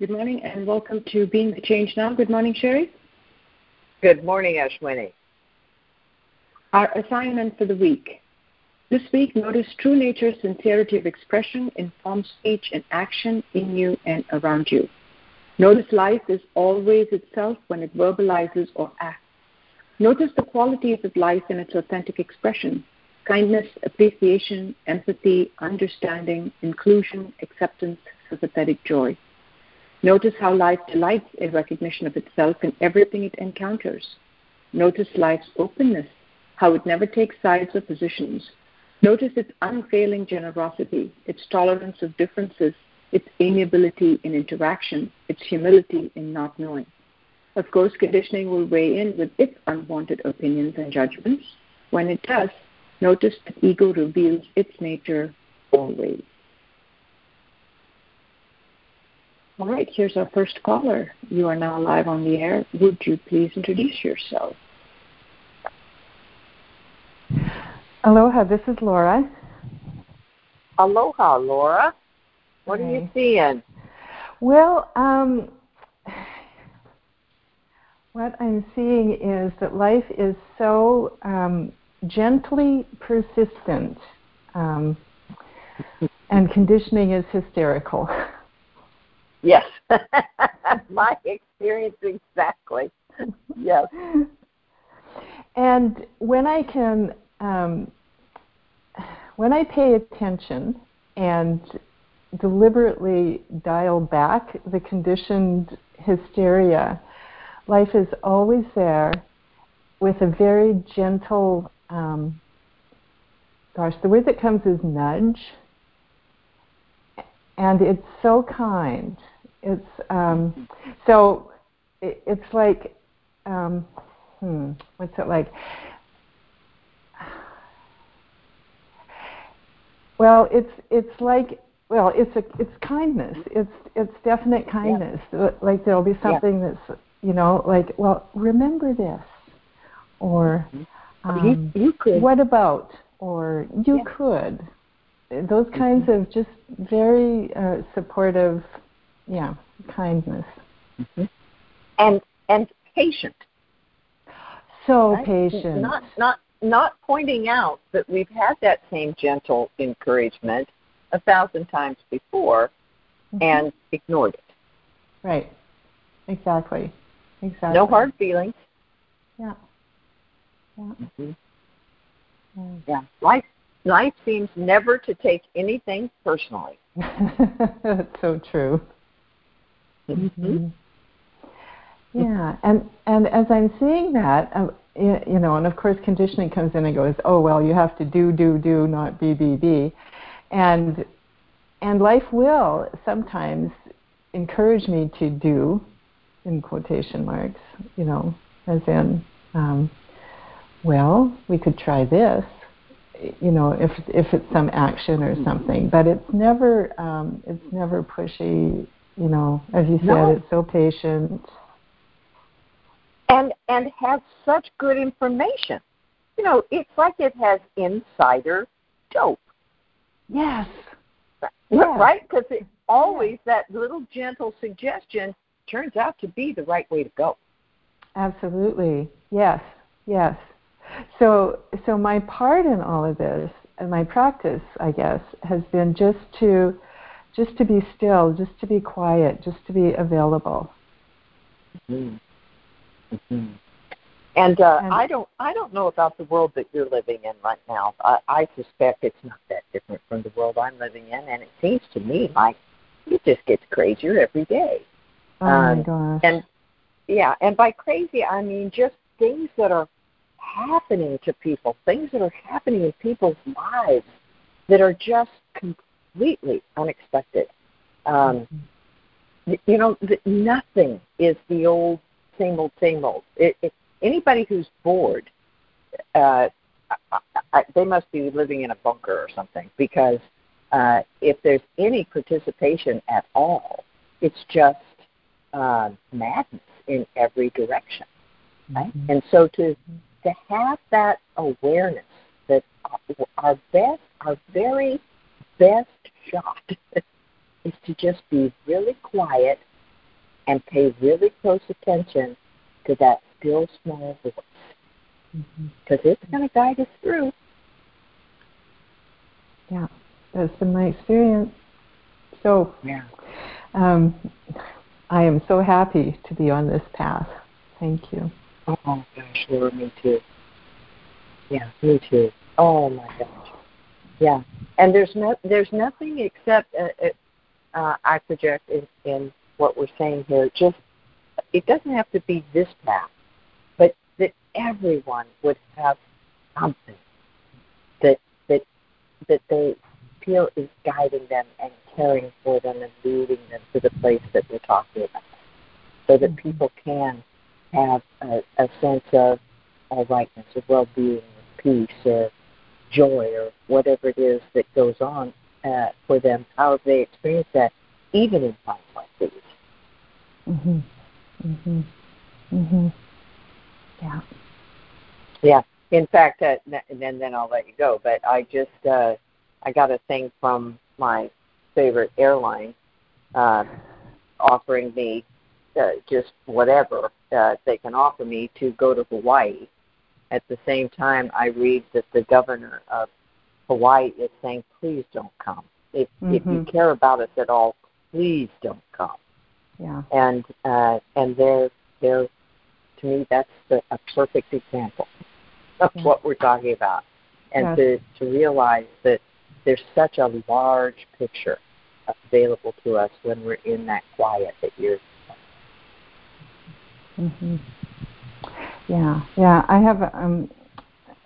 Good morning and welcome to Being the Change Now. Good morning, Cheri. Good morning, Ashwini. Our assignment for the week. This week, notice true nature's sincerity of expression in form, speech, and action in you and around you. Notice life is always itself when it verbalizes or acts. Notice the qualities of life in its authentic expression kindness, appreciation, empathy, understanding, inclusion, acceptance, sympathetic joy. Notice how life delights in recognition of itself in everything it encounters. Notice life's openness, how it never takes sides or positions. Notice its unfailing generosity, its tolerance of differences, its amiability in interaction, its humility in not knowing. Of course, conditioning will weigh in with its unwanted opinions and judgments. When it does, notice that ego reveals its nature always. All right, here's our first caller. You are now live on the air. Would you please introduce yourself? Aloha, this is Laura. Aloha, Laura. What Hi. are you seeing? Well, um, what I'm seeing is that life is so um, gently persistent, um, and conditioning is hysterical. Yes, my experience exactly. Yes. And when I can, um, when I pay attention and deliberately dial back the conditioned hysteria, life is always there with a very gentle, um, gosh, the word that comes is nudge. And it's so kind. It's um, so it, it's like um, hmm, what's it like? Well, it's it's like well, it's a it's kindness. It's it's definite kindness. Yeah. Like there'll be something yeah. that's you know like well remember this, or um, you, you could. What about or you yeah. could. Those kinds mm-hmm. of just very uh, supportive, yeah, kindness. Mm-hmm. And and patient. So right? patient. Not not not pointing out that we've had that same gentle encouragement a thousand times before mm-hmm. and ignored it. Right. Exactly. Exactly. No hard feelings. Yeah. Yeah. Mm-hmm. Yeah. yeah. Life life seems never to take anything personally. That's so true. Mm-hmm. mm-hmm. Yeah, and and as I'm seeing that, um, you know, and of course conditioning comes in and goes, oh well, you have to do do do, not be be be and and life will sometimes encourage me to do in quotation marks you know as in um, well we could try this you know if if it's some action or something but it's never um, it's never pushy you know as you said no. it's so patient and and has such good information you know it's like it has insider dope Yes. Right? Because it always that little gentle suggestion turns out to be the right way to go. Absolutely. Yes. Yes. So so my part in all of this and my practice, I guess, has been just to just to be still, just to be quiet, just to be available. Mm-hmm. Mm-hmm. And, uh, and I don't I don't know about the world that you're living in right now. I, I suspect it's not that different from the world I'm living in, and it seems to me like it just gets crazier every day. Oh um, my gosh! And yeah, and by crazy I mean just things that are happening to people, things that are happening in people's lives that are just completely unexpected. Um. You know, nothing is the old same old same old. It, it anybody who's bored, uh, I, I, they must be living in a bunker or something because uh, if there's any participation at all, it's just uh, madness in every direction, right? Mm-hmm. And so to to have that awareness that our best, our very best shot is to just be really quiet and pay really close attention to that still small voice because mm-hmm. it's going to guide us through. Yeah, that's been my experience. So, yeah. Um, I am so happy to be on this path. Thank you. Oh gosh, Laura, me too. Yeah, me too. Oh my gosh. Yeah, and there's no, there's nothing except uh, uh, uh, I project in, in what we're saying here. Just it doesn't have to be this path, but that everyone would have something that that that they feel is guiding them and caring for them and leading them to the place that we're talking about, so that mm-hmm. people can have a, a sense of all rightness, of well-being, of peace, or joy, or whatever it is that goes on uh, for them. How they experience that, even in times like these. Mhm. Mhm. Mhm. Yeah. Yeah. In fact, uh, and then then I'll let you go. But I just uh, I got a thing from my favorite airline uh, offering me uh, just whatever uh, they can offer me to go to Hawaii. At the same time, I read that the governor of Hawaii is saying, "Please don't come. If mm-hmm. if you mm-hmm. care about us at all, please don't come." Yeah. And uh, and they're they're to me that's the, a perfect example of yeah. what we're talking about, and yes. to to realize that there's such a large picture available to us when we're in that quiet that you're. Mm-hmm. Yeah, yeah. I have um,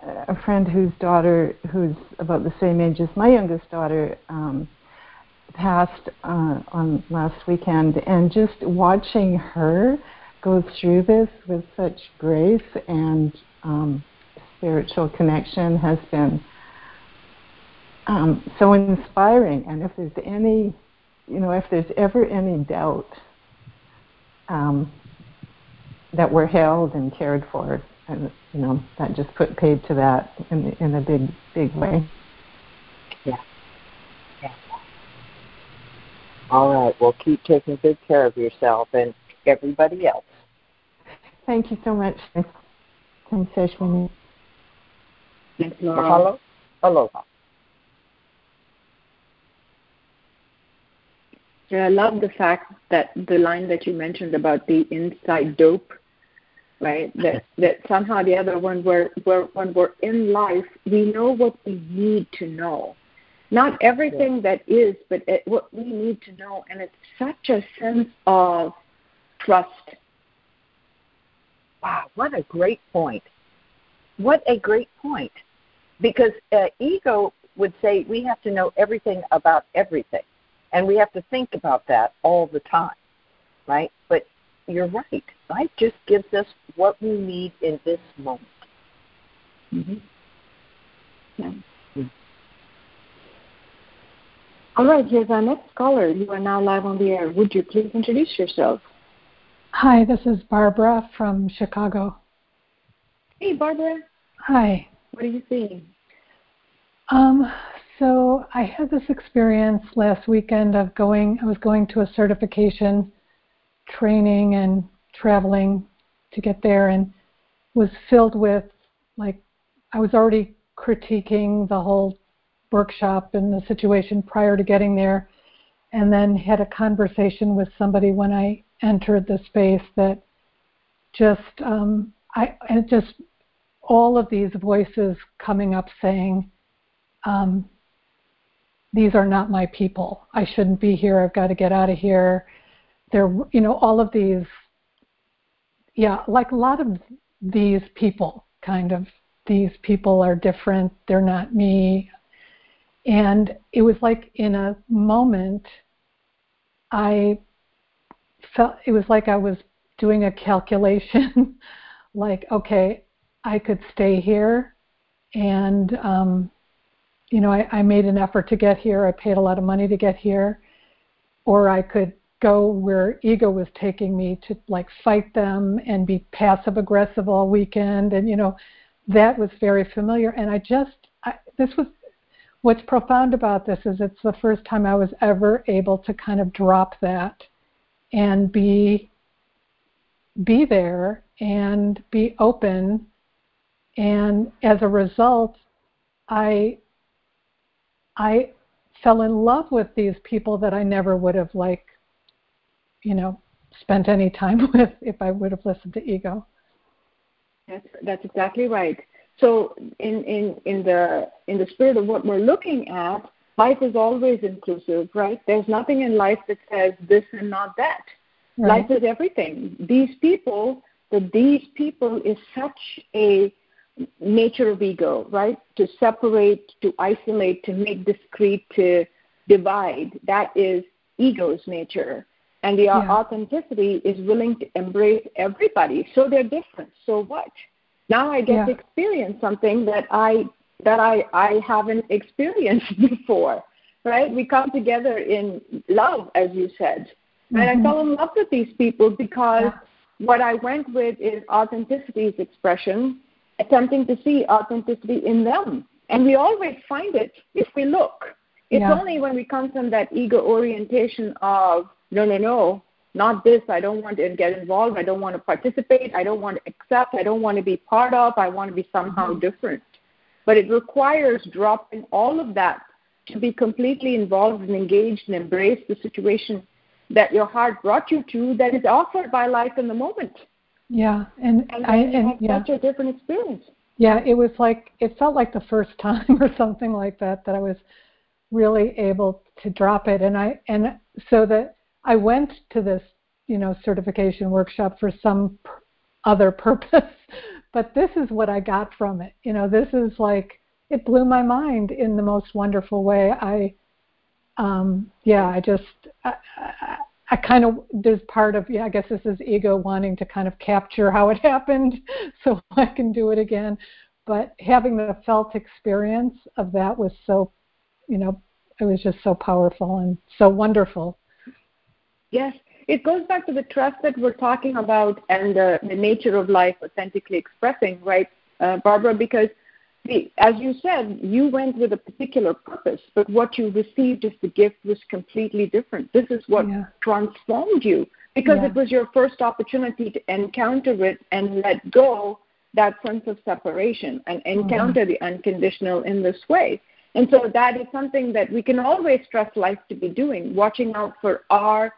a friend whose daughter, who's about the same age as my youngest daughter, um, passed uh, on last weekend, and just watching her go through this with such grace and um, spiritual connection has been um, so inspiring. And if there's any, you know, if there's ever any doubt um, that we're held and cared for, and you know, that just put paid to that in in a big big way. Yeah. Yeah. All right. Well, keep taking good care of yourself and everybody else. Thank you so much. Thanks, Ashwini. Thanks, Laura. Mahalo. Aloha. Yeah, I love the fact that the line that you mentioned about the inside dope, right? That that somehow the other when we're, we're when we're in life, we know what we need to know. Not everything yeah. that is, but it, what we need to know, and it's such a sense of trust. Wow, what a great point! What a great point! Because uh, ego would say we have to know everything about everything and we have to think about that all the time, right? But you're right. Life just gives us what we need in this moment. Mm-hmm. Yeah. Mm-hmm. All right, here's our next caller. You are now live on the air. Would you please introduce yourself? Hi, this is Barbara from Chicago. Hey, Barbara. Hi. What are you seeing? Um, so I had this experience last weekend of going, I was going to a certification training and traveling to get there and was filled with like, I was already critiquing the whole workshop and the situation prior to getting there and then had a conversation with somebody when I entered the space that just um, I and just all of these voices coming up saying um, these are not my people. I shouldn't be here. I've got to get out of here. There, you know, all of these, yeah, like a lot of these people, kind of, these people are different. They're not me. And it was like in a moment, I felt it was like I was doing a calculation, like, okay, I could stay here and um, you know, I, I made an effort to get here. I paid a lot of money to get here. Or I could go where ego was taking me to like fight them and be passive aggressive all weekend. And, you know, that was very familiar. And I just, I, this was, what's profound about this is it's the first time I was ever able to kind of drop that and be be there and be open. And as a result, I I fell in love with these people that I never would have like, you know, spent any time with if I would have listened to ego. That's that's exactly right. So in, in, in the in the spirit of what we're looking at, life is always inclusive, right? There's nothing in life that says this and not that. Right. Life is everything. These people, that these people is such a nature of ego, right? To separate, to isolate, to make discrete, to divide. That is ego's nature. And the yeah. authenticity is willing to embrace everybody. So they're different. So what? Now I get yeah. to experience something that I that I, I haven't experienced before. Right? We come together in love, as you said. And mm-hmm. I fell in love with these people because yeah. what I went with is authenticity's expression, attempting to see authenticity in them. And we always find it if we look. It's yeah. only when we come from that ego orientation of no, no, no, not this. I don't want to get involved. I don't want to participate. I don't want to accept. I don't want to be part of. I want to be somehow mm-hmm. different. But it requires dropping all of that to be completely involved and engaged and embrace the situation that your heart brought you to that is offered by life in the moment. Yeah, and, and I and yeah. such a different experience. Yeah, it was like it felt like the first time or something like that that I was really able to drop it, and I and so that I went to this, you know, certification workshop for some p- other purpose, but this is what I got from it. You know, this is like it blew my mind in the most wonderful way. I, um, yeah, I just, I, I, I kind of there's part of yeah, I guess this is ego wanting to kind of capture how it happened, so I can do it again. But having the felt experience of that was so, you know, it was just so powerful and so wonderful Yes, it goes back to the trust that we're talking about and the, the nature of life authentically expressing, right, uh, Barbara? Because the, as you said, you went with a particular purpose, but what you received as the gift was completely different. This is what yeah. transformed you because yeah. it was your first opportunity to encounter it and let go that sense of separation and encounter mm-hmm. the unconditional in this way. And so that is something that we can always trust life to be doing, watching out for our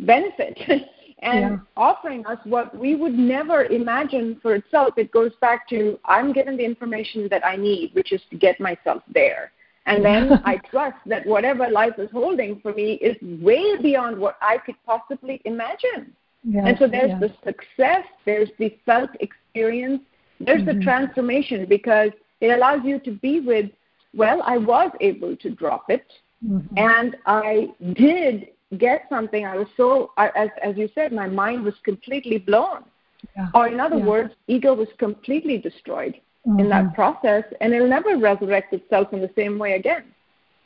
benefit and yeah. offering us what we would never imagine for itself. It goes back to I'm given the information that I need, which is to get myself there. And then I trust that whatever life is holding for me is way beyond what I could possibly imagine. Yes, and so there's yes. the success, there's the felt experience, there's mm-hmm. the transformation because it allows you to be with, well, I was able to drop it. Mm-hmm. And I did get something, I was so, I, as, as you said, my mind was completely blown. Yeah. Or, in other yeah. words, ego was completely destroyed mm-hmm. in that mm-hmm. process, and it'll never resurrect itself in the same way again.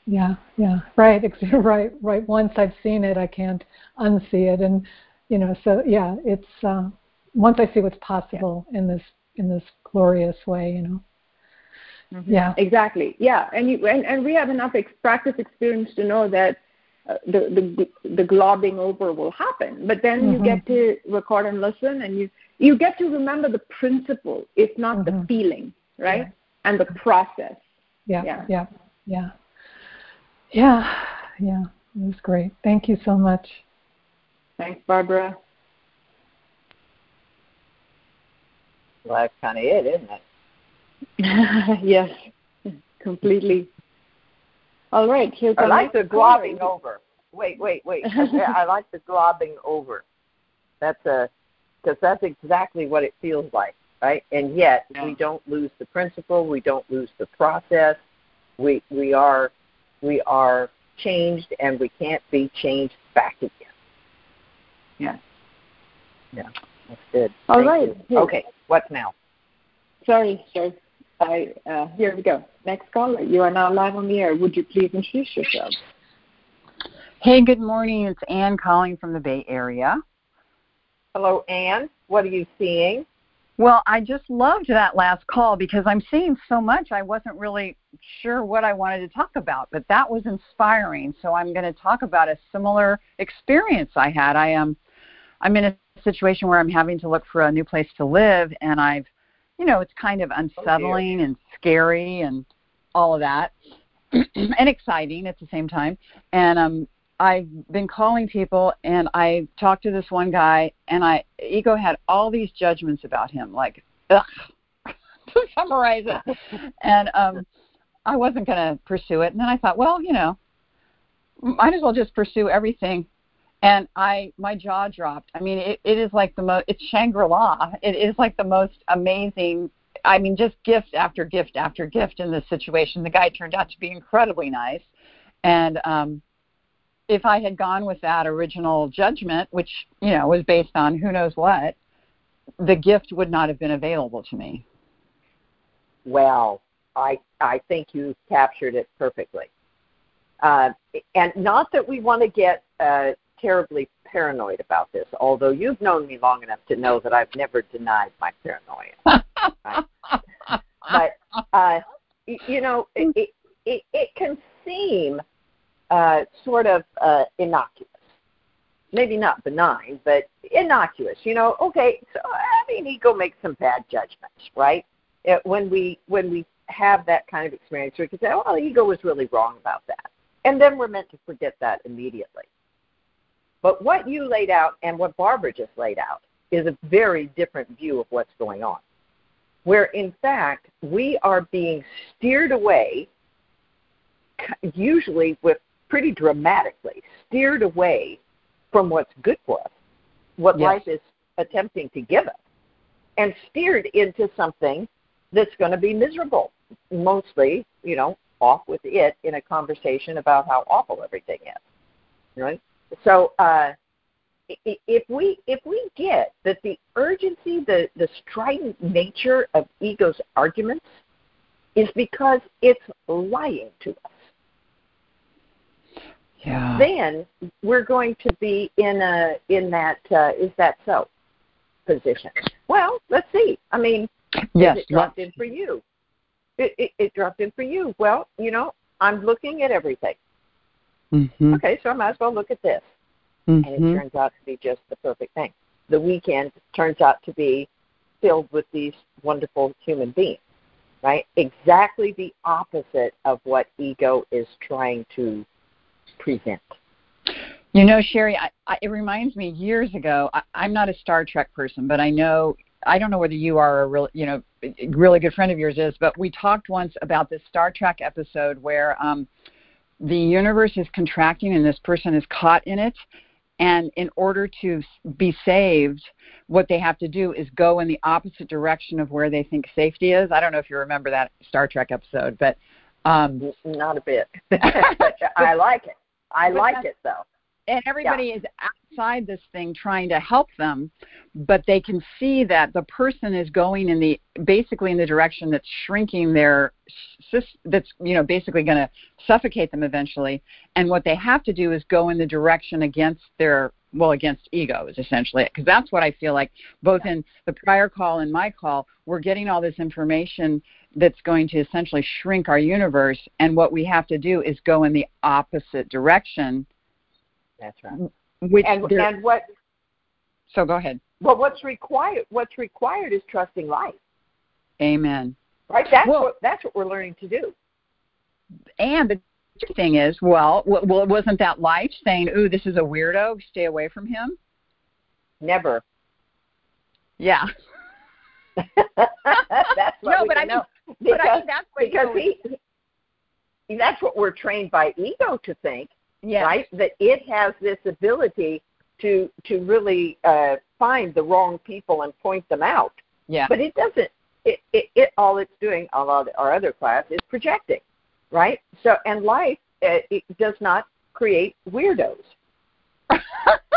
Yeah, yeah, right, right, right. Once I've seen it, I can't unsee it, and you know, so yeah, it's uh, once I see what's possible yeah. in this in this glorious way, you know. Mm-hmm. Yeah, exactly. Yeah, and you and, and we have enough ex- practice experience to know that uh, the, the the globbing over will happen. But then mm-hmm. you get to record and listen, and you you get to remember the principle, if not mm-hmm. the feeling, right? Yeah. And the process. Yeah, yeah, yeah, yeah, yeah, yeah. It was great. Thank you so much. Thanks, Barbara. Well, that's kind of it, isn't it? yes, completely. All right, here's I like the globbing over. Wait, wait, wait. I, I like the globbing over. That's a because that's exactly what it feels like, right? And yet yeah. we don't lose the principle, we don't lose the process. We we are we are changed and we can't be changed back again. Yeah. Yeah. That's good. All Thank right. Okay. What's now? Sorry, sir. I, uh, here we go. Next caller. You are now live on the air. Would you please introduce yourself? Hey, good morning. It's Anne calling from the Bay Area. Hello, Anne. What are you seeing? Well, I just loved that last call because I'm seeing so much I wasn't really sure what I wanted to talk about, but that was inspiring. So I'm going to talk about a similar experience I had. I am I'm in a situation where I'm having to look for a new place to live, and I've, you know, it's kind of Oh, unsettling and scary and all of that, and exciting at the same time. And um, I've been calling people, and I talked to this one guy, and I ego had all these judgments about him, like, ugh, to summarize it, and um, I wasn't going to pursue it. And then I thought, well, you know, might as well just pursue everything and I my jaw dropped. I mean, it, it is like the most. It's Shangri La. It is like the most amazing. I mean, just gift after gift after gift in this situation. The guy turned out to be incredibly nice, and um, if I had gone with that original judgment, which you know was based on who knows what, the gift would not have been available to me. Well, I I think you captured it perfectly. Uh, and not that we want to get uh, terribly paranoid about this, although you've known me long enough to know that I've never denied my paranoia. right? But uh, you know, it it, it, can seem uh, sort of uh, innocuous. Maybe not benign, but innocuous. You know, okay. So I mean, ego makes some bad judgments, right? It, when we when we have that kind of experience, we can say, "Oh, ego was really wrong about that," and then we're meant to forget that immediately. But what you laid out and what Barbara just laid out is a very different view of what's going on. Where in fact we are being steered away, usually with pretty dramatically, steered away from what's good for us, what Yes. life is attempting to give us, and steered into something that's going to be miserable. Mostly, you know, off with it in a conversation about how awful everything is. Right? So uh, i- i- if we if we get that the urgency, the the strident nature of ego's arguments is because it's lying to us, Yeah. then we're going to be in a in that uh, is that so position. Well, let's see. I mean, yes. it dropped in for you. It, it, it dropped in for you. Well, you know, I'm looking at everything. Mm-hmm. Okay, so I might as well look at this. and it Mm-hmm. turns out to be just the perfect thing. The weekend turns out to be filled with these wonderful human beings, right? Exactly the opposite of what ego is trying to present. You know, Cheri, I, I, it reminds me years ago. I, I'm not a Star Trek person, but I know I don't know whether you are a real, you know, really good friend of yours is. But we talked once about this Star Trek episode where um, the universe is contracting and this person is caught in it, and in order to be saved, what they have to do is go in the opposite direction of where they think safety is. I don't know if you remember that Star Trek episode, but um, Not a bit. I like it. I like it though. And everybody is outside this thing trying to help them but they can see that the person is going in the basically in the direction that's shrinking their that's you know basically going to suffocate them eventually. And what they have to do is go in the direction against their well against egos essentially because that's what i feel like both in the prior call and my call we're getting all this information that's going to essentially shrink our universe. And what we have to do is go in the opposite direction That's right. which And and what so go ahead. well what's required what's required is trusting life. Amen. Right? That's Well- what that's what we're learning to do. And the interesting thing is, well, well, wasn't that life saying, "Ooh, this is a weirdo. Stay away from him"? Never. Yeah. that's what no, we but can I mean, know. but I Because mean that's what because you he that's what we're trained by ego to think yeah. right that it has this ability to to really uh find the wrong people and point them out Yeah. but it doesn't it, it, it all it's doing a lot our other class is projecting right so and life uh, it does not create weirdos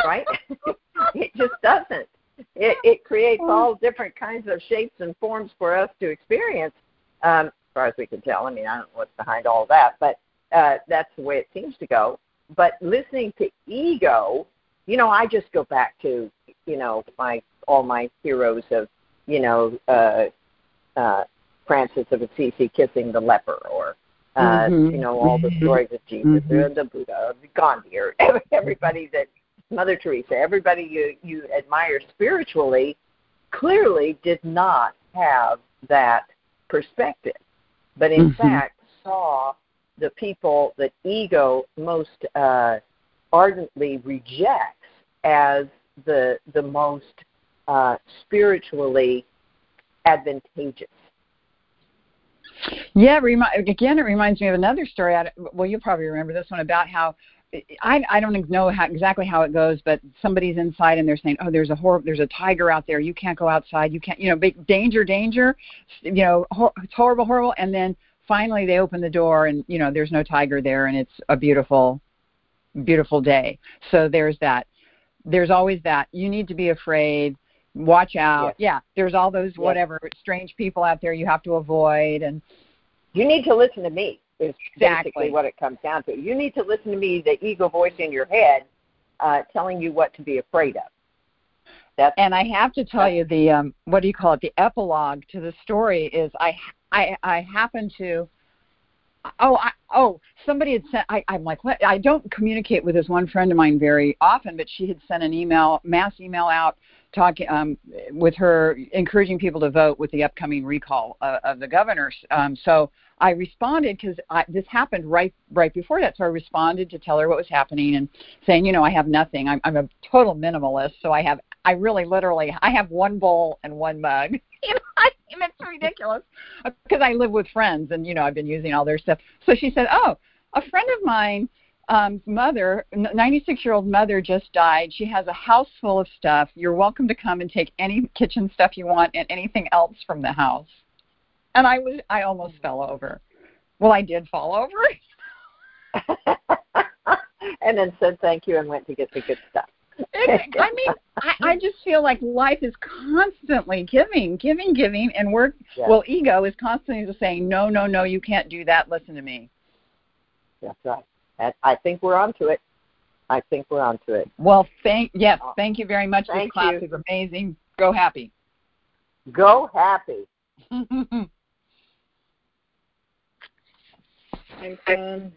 right it just doesn't it, it creates all different kinds of shapes and forms for us to experience um, as far as we can tell. I mean, I don't know what's behind all that, but uh, that's the way it seems to go. But listening to ego, you know, I just go back to, you know, my all my heroes of, you know, uh, uh, Francis of Assisi kissing the leper, or uh, Mhm. you know, all the Mhm. stories of Jesus, Mhm. or the Buddha, or Gandhi, or everybody that Mother Teresa, everybody you you admire spiritually, clearly did not have that perspective, but in mm-hmm. fact saw the people that ego most uh, ardently rejects as the the most uh, spiritually advantageous. Yeah, remi- again, it reminds me of another story. I, well, you probably remember this one about how I I don't know how, exactly how it goes, but somebody's inside and they're saying, "Oh, there's a hor- there's a tiger out there. You can't go outside. You can't, you know, big danger, danger. You know, hor- it's horrible, horrible." And then finally they open the door and you know there's no tiger there and it's a beautiful, beautiful day. So there's that. There's always that. You need to be afraid. Watch out. Yes. Yeah, there's all those yes. whatever strange people out there you have to avoid and. You need to listen to me is exactly. basically what it comes down to. You need to listen to me, the ego voice in your head, uh, telling you what to be afraid of. That's, and I have to tell you the um, what do you call it? The epilogue to the story is I I I happen to oh I, oh somebody had sent I I'm like what? I don't communicate with this one friend of mine very often, but she had sent an email mass email out talking um, with her encouraging people to vote with the upcoming recall uh, of the governors. Um, so I responded because this happened right right before that. So I responded to tell her what was happening and saying, you know, I have nothing. I'm, I'm a total minimalist, so I have I really literally I have one bowl and one mug. you know, it's ridiculous because I live with friends and you know I've been using all their stuff. So she said, oh, a friend of mine um, mother, 96 year old mother, just died. She has a house full of stuff. You're welcome to come and take any kitchen stuff you want and anything else from the house. And I was, I almost fell over. Well, I did fall over. and then said thank you and went to get the good stuff. I mean, I, I just feel like life is constantly giving, giving, giving, and we're well, ego is constantly just saying, no, no, no, you can't do that. Listen to me. That's right. I think we're onto it. I think we're onto it. Well, thank yes, uh, thank you very much. Thank this class you. is amazing. Go happy. Go happy. Thanks, um,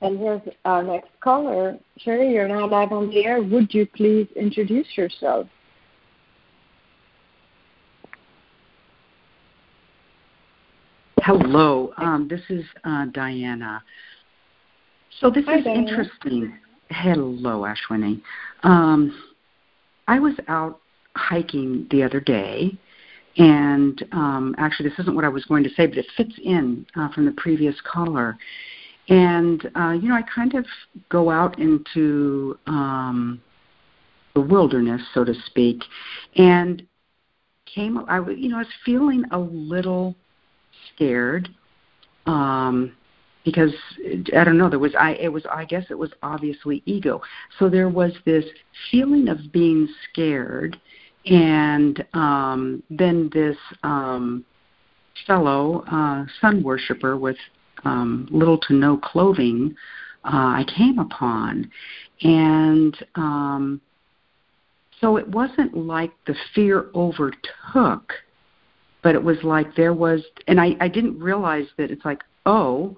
And here's our next caller. Cheri, you're now live on the air. Would you please introduce yourself? Hello, um, this is uh, Diana. So this Hi, is Diana. interesting. Hello, Ashwini. Um, I was out hiking the other day, and um, actually, this isn't what I was going to say, but it fits in uh, from the previous caller. And uh, you know, I kind of go out into um, the wilderness, so to speak, and came. I was, you know, I was feeling a little scared um because i don't know there was i it was i guess it was obviously ego. So there was this feeling of being scared and um then this um fellow uh sun worshiper with um little to no clothing uh i came upon. And um so it wasn't like the fear overtook but it was like there was and i i didn't realize that it's like oh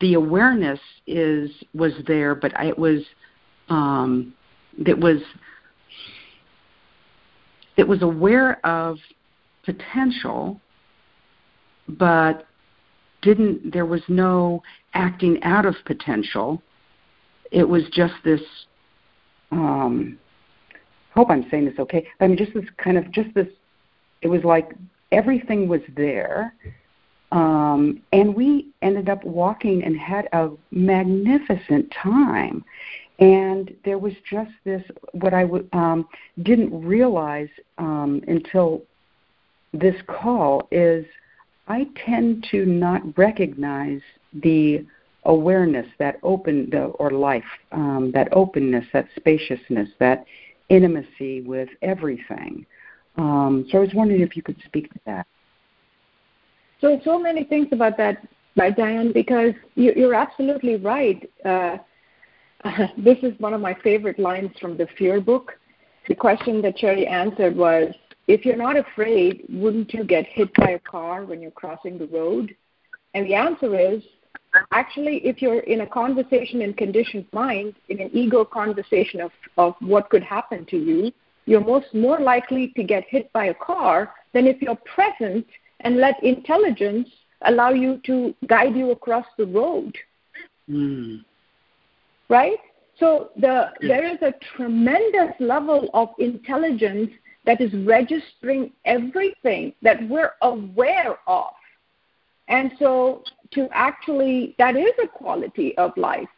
the awareness is was there but I, it was um it was it was aware of potential but didn't there was no acting out of potential. It was just this um hope i'm saying this okay i mean just this kind of just this it was like everything was there. Um, and we ended up walking and had a magnificent time. And there was just this, what I w- um, didn't realize um, until this call is I tend to not recognize the awareness, that open, the, or life, um, that openness, that spaciousness, that intimacy with everything. Um, so I was wondering if you could speak to that. So, so many things about that, right, Diane, because you, you're absolutely right. Uh, this is one of my favorite lines from the Fear book. The question that Cheri answered was, if you're not afraid, wouldn't you get hit by a car when you're crossing the road? And the answer is, actually, if you're in a conversation in conditioned mind, in an ego conversation of, of what could happen to you, you're most more likely to get hit by a car than if you're present and let intelligence allow you to guide you across the road. Mm. Right? So the, there is a tremendous level of intelligence that is registering everything that we're aware of. And so to actually that is a quality of life.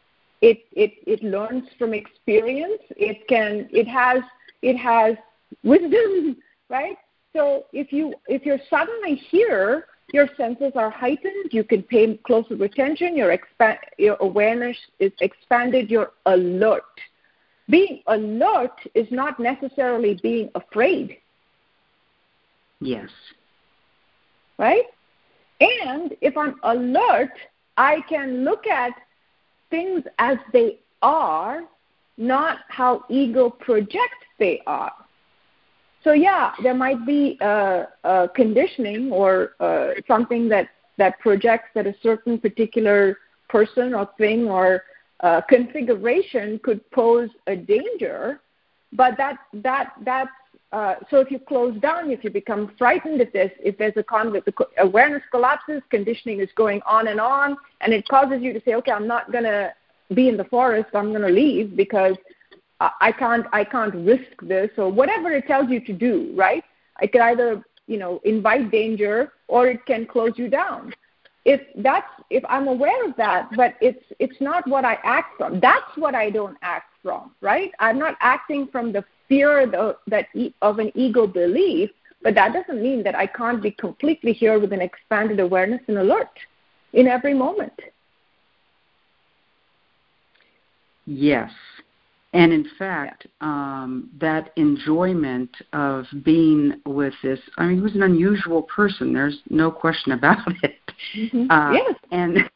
It it it learns from experience. It can it has it has wisdom, right? So if you if you're suddenly here, your senses are heightened. You can pay closer attention. Your expand your awareness is expanded. You're alert. Being alert is not necessarily being afraid. Yes. Right? And if I'm alert, I can look at things as they are, not how ego projects they are. So yeah, there might be a, a conditioning or uh, something that that projects that a certain particular person or thing or uh, configuration could pose a danger, but that that that's uh, so if you close down, if you become frightened, if there's if there's a conflict, the awareness collapses, conditioning is going on and on, and it causes you to say, okay, I'm not gonna be in the forest, I'm gonna leave because I can't I can't risk this or whatever it tells you to do, right? It can either you know invite danger or it can close you down. If that's if I'm aware of that, but it's it's not what I act from. That's what I don't act from, right? I'm not acting from the fear the, that e- of an ego belief, but that doesn't mean that I can't be completely here with an expanded awareness and alert in every moment. Yes. And in fact, um, that enjoyment of being with this, I mean, he was an unusual person. There's no question about it. Mm-hmm. Uh, yes. And,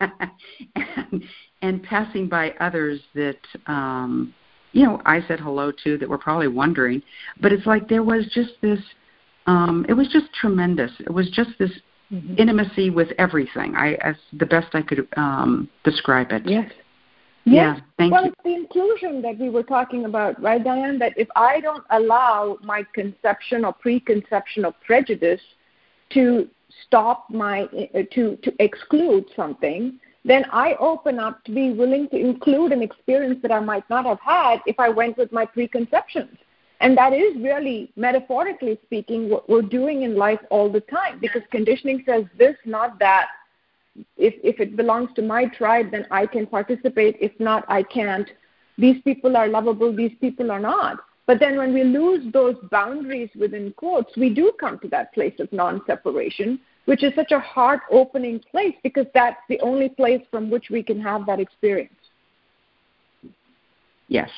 and, and passing by others that um, you know, I said hello to that were probably wondering. But it's like there was just this, um, it was just tremendous. It was just this mm-hmm. intimacy with everything. I, as the best I could um, describe it. Yes. Yes. Yeah, thank well, you. it's the inclusion that we were talking about, right, Diane? That if I don't allow my conception or preconception or prejudice to stop my, uh, to, to exclude something, then I open up to be willing to include an experience that I might not have had if I went with my preconceptions. And that is really, metaphorically speaking, what we're doing in life all the time because conditioning says this, not that. If, if it belongs to my tribe, then I can participate. If not, I can't. These people are lovable, these people are not. But then when we lose those boundaries within quotes, we do come to that place of non separation which is such a heart opening place because that's the only place from which we can have that experience. Yes.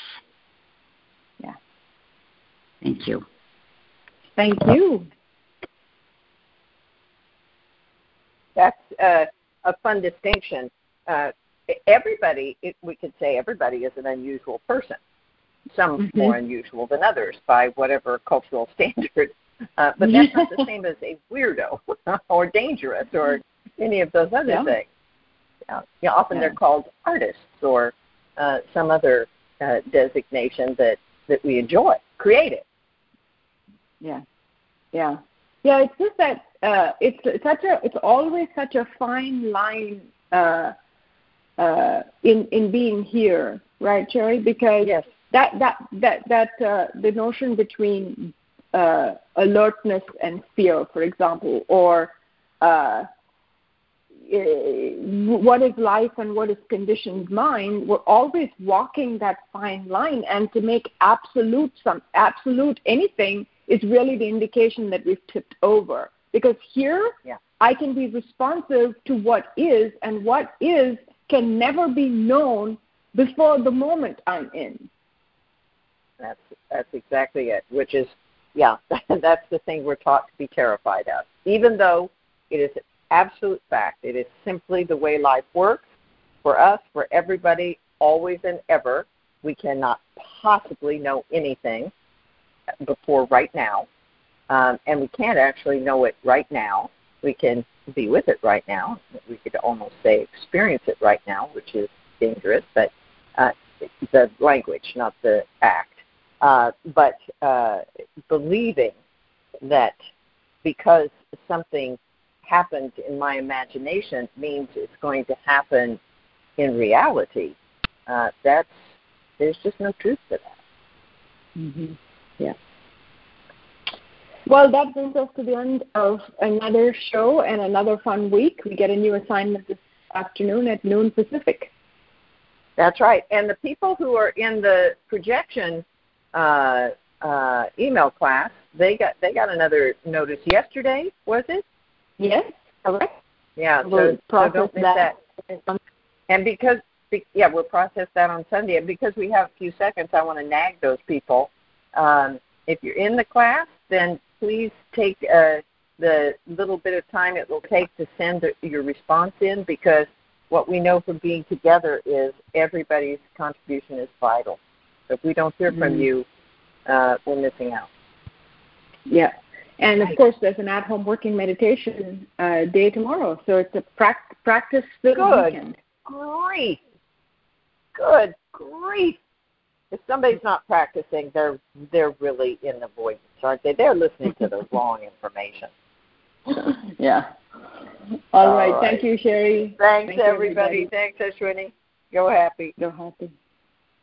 Yeah. Thank you. Thank you. That's uh, a fun distinction. Uh, everybody, it, we could say everybody is an unusual person. Some mm-hmm. more unusual than others by whatever cultural standard uh, but that's not the same as a weirdo or dangerous or any of those other yeah. things. Yeah. Know, often yeah. they're called artists or uh, some other uh, designation that, that we enjoy, creative. Yeah, yeah, yeah. It's just that uh, it's, such a it's always such a fine line uh, uh, in in being here, right, Cheri? Because yes. that that that that uh, the notion between uh, alertness and fear, for example, or uh, eh, what is life and what is conditioned mind, we're always walking that fine line. And to make absolute some absolute anything is really the indication that we've tipped over. Because here, yeah. I can be responsive to what is, and what is can never be known before the moment I'm in. That's that's exactly it. Which is yeah, that's the thing we're taught to be terrified of. Even though it is absolute fact, it is simply the way life works for us, for everybody, always and ever. We cannot possibly know anything before right now, um, and we can't actually know it right now we can be with it right now. We could almost say experience it right now, which is dangerous, but uh, the language, not the act. Uh, but uh, believing that because something happened in my imagination means it's going to happen in reality. Uh, that's there's just no truth to that. Mm-hmm. Yeah. Well, that brings us to the end of another show and another fun week. We get a new assignment this afternoon at noon Pacific. That's right. And the people who are in the projection uh, uh, email class, they got they got another notice yesterday. Was it? Yes, correct. Yeah. We'll so, so don't miss that. that. And because yeah, we'll process that on Sunday. And because we have a few seconds, I want to nag those people. Um, if you're in the class, then please take uh, the little bit of time it will take to send the, your response in because what we know from being together is everybody's contribution is vital. So if we don't hear mm-hmm. from you, uh, we're missing out. Yeah. And of course, there's an at-home working meditation uh, day tomorrow, so it's a pra- practice Good weekend. grief! Good grief! If somebody's not practicing, they're they're really in the void, aren't they? They're listening to the wrong information. Yeah. All, All right. right. Thank you, Cheri. Thanks, Thank everybody. everybody. Thanks, Ashwini. Go happy. Go happy.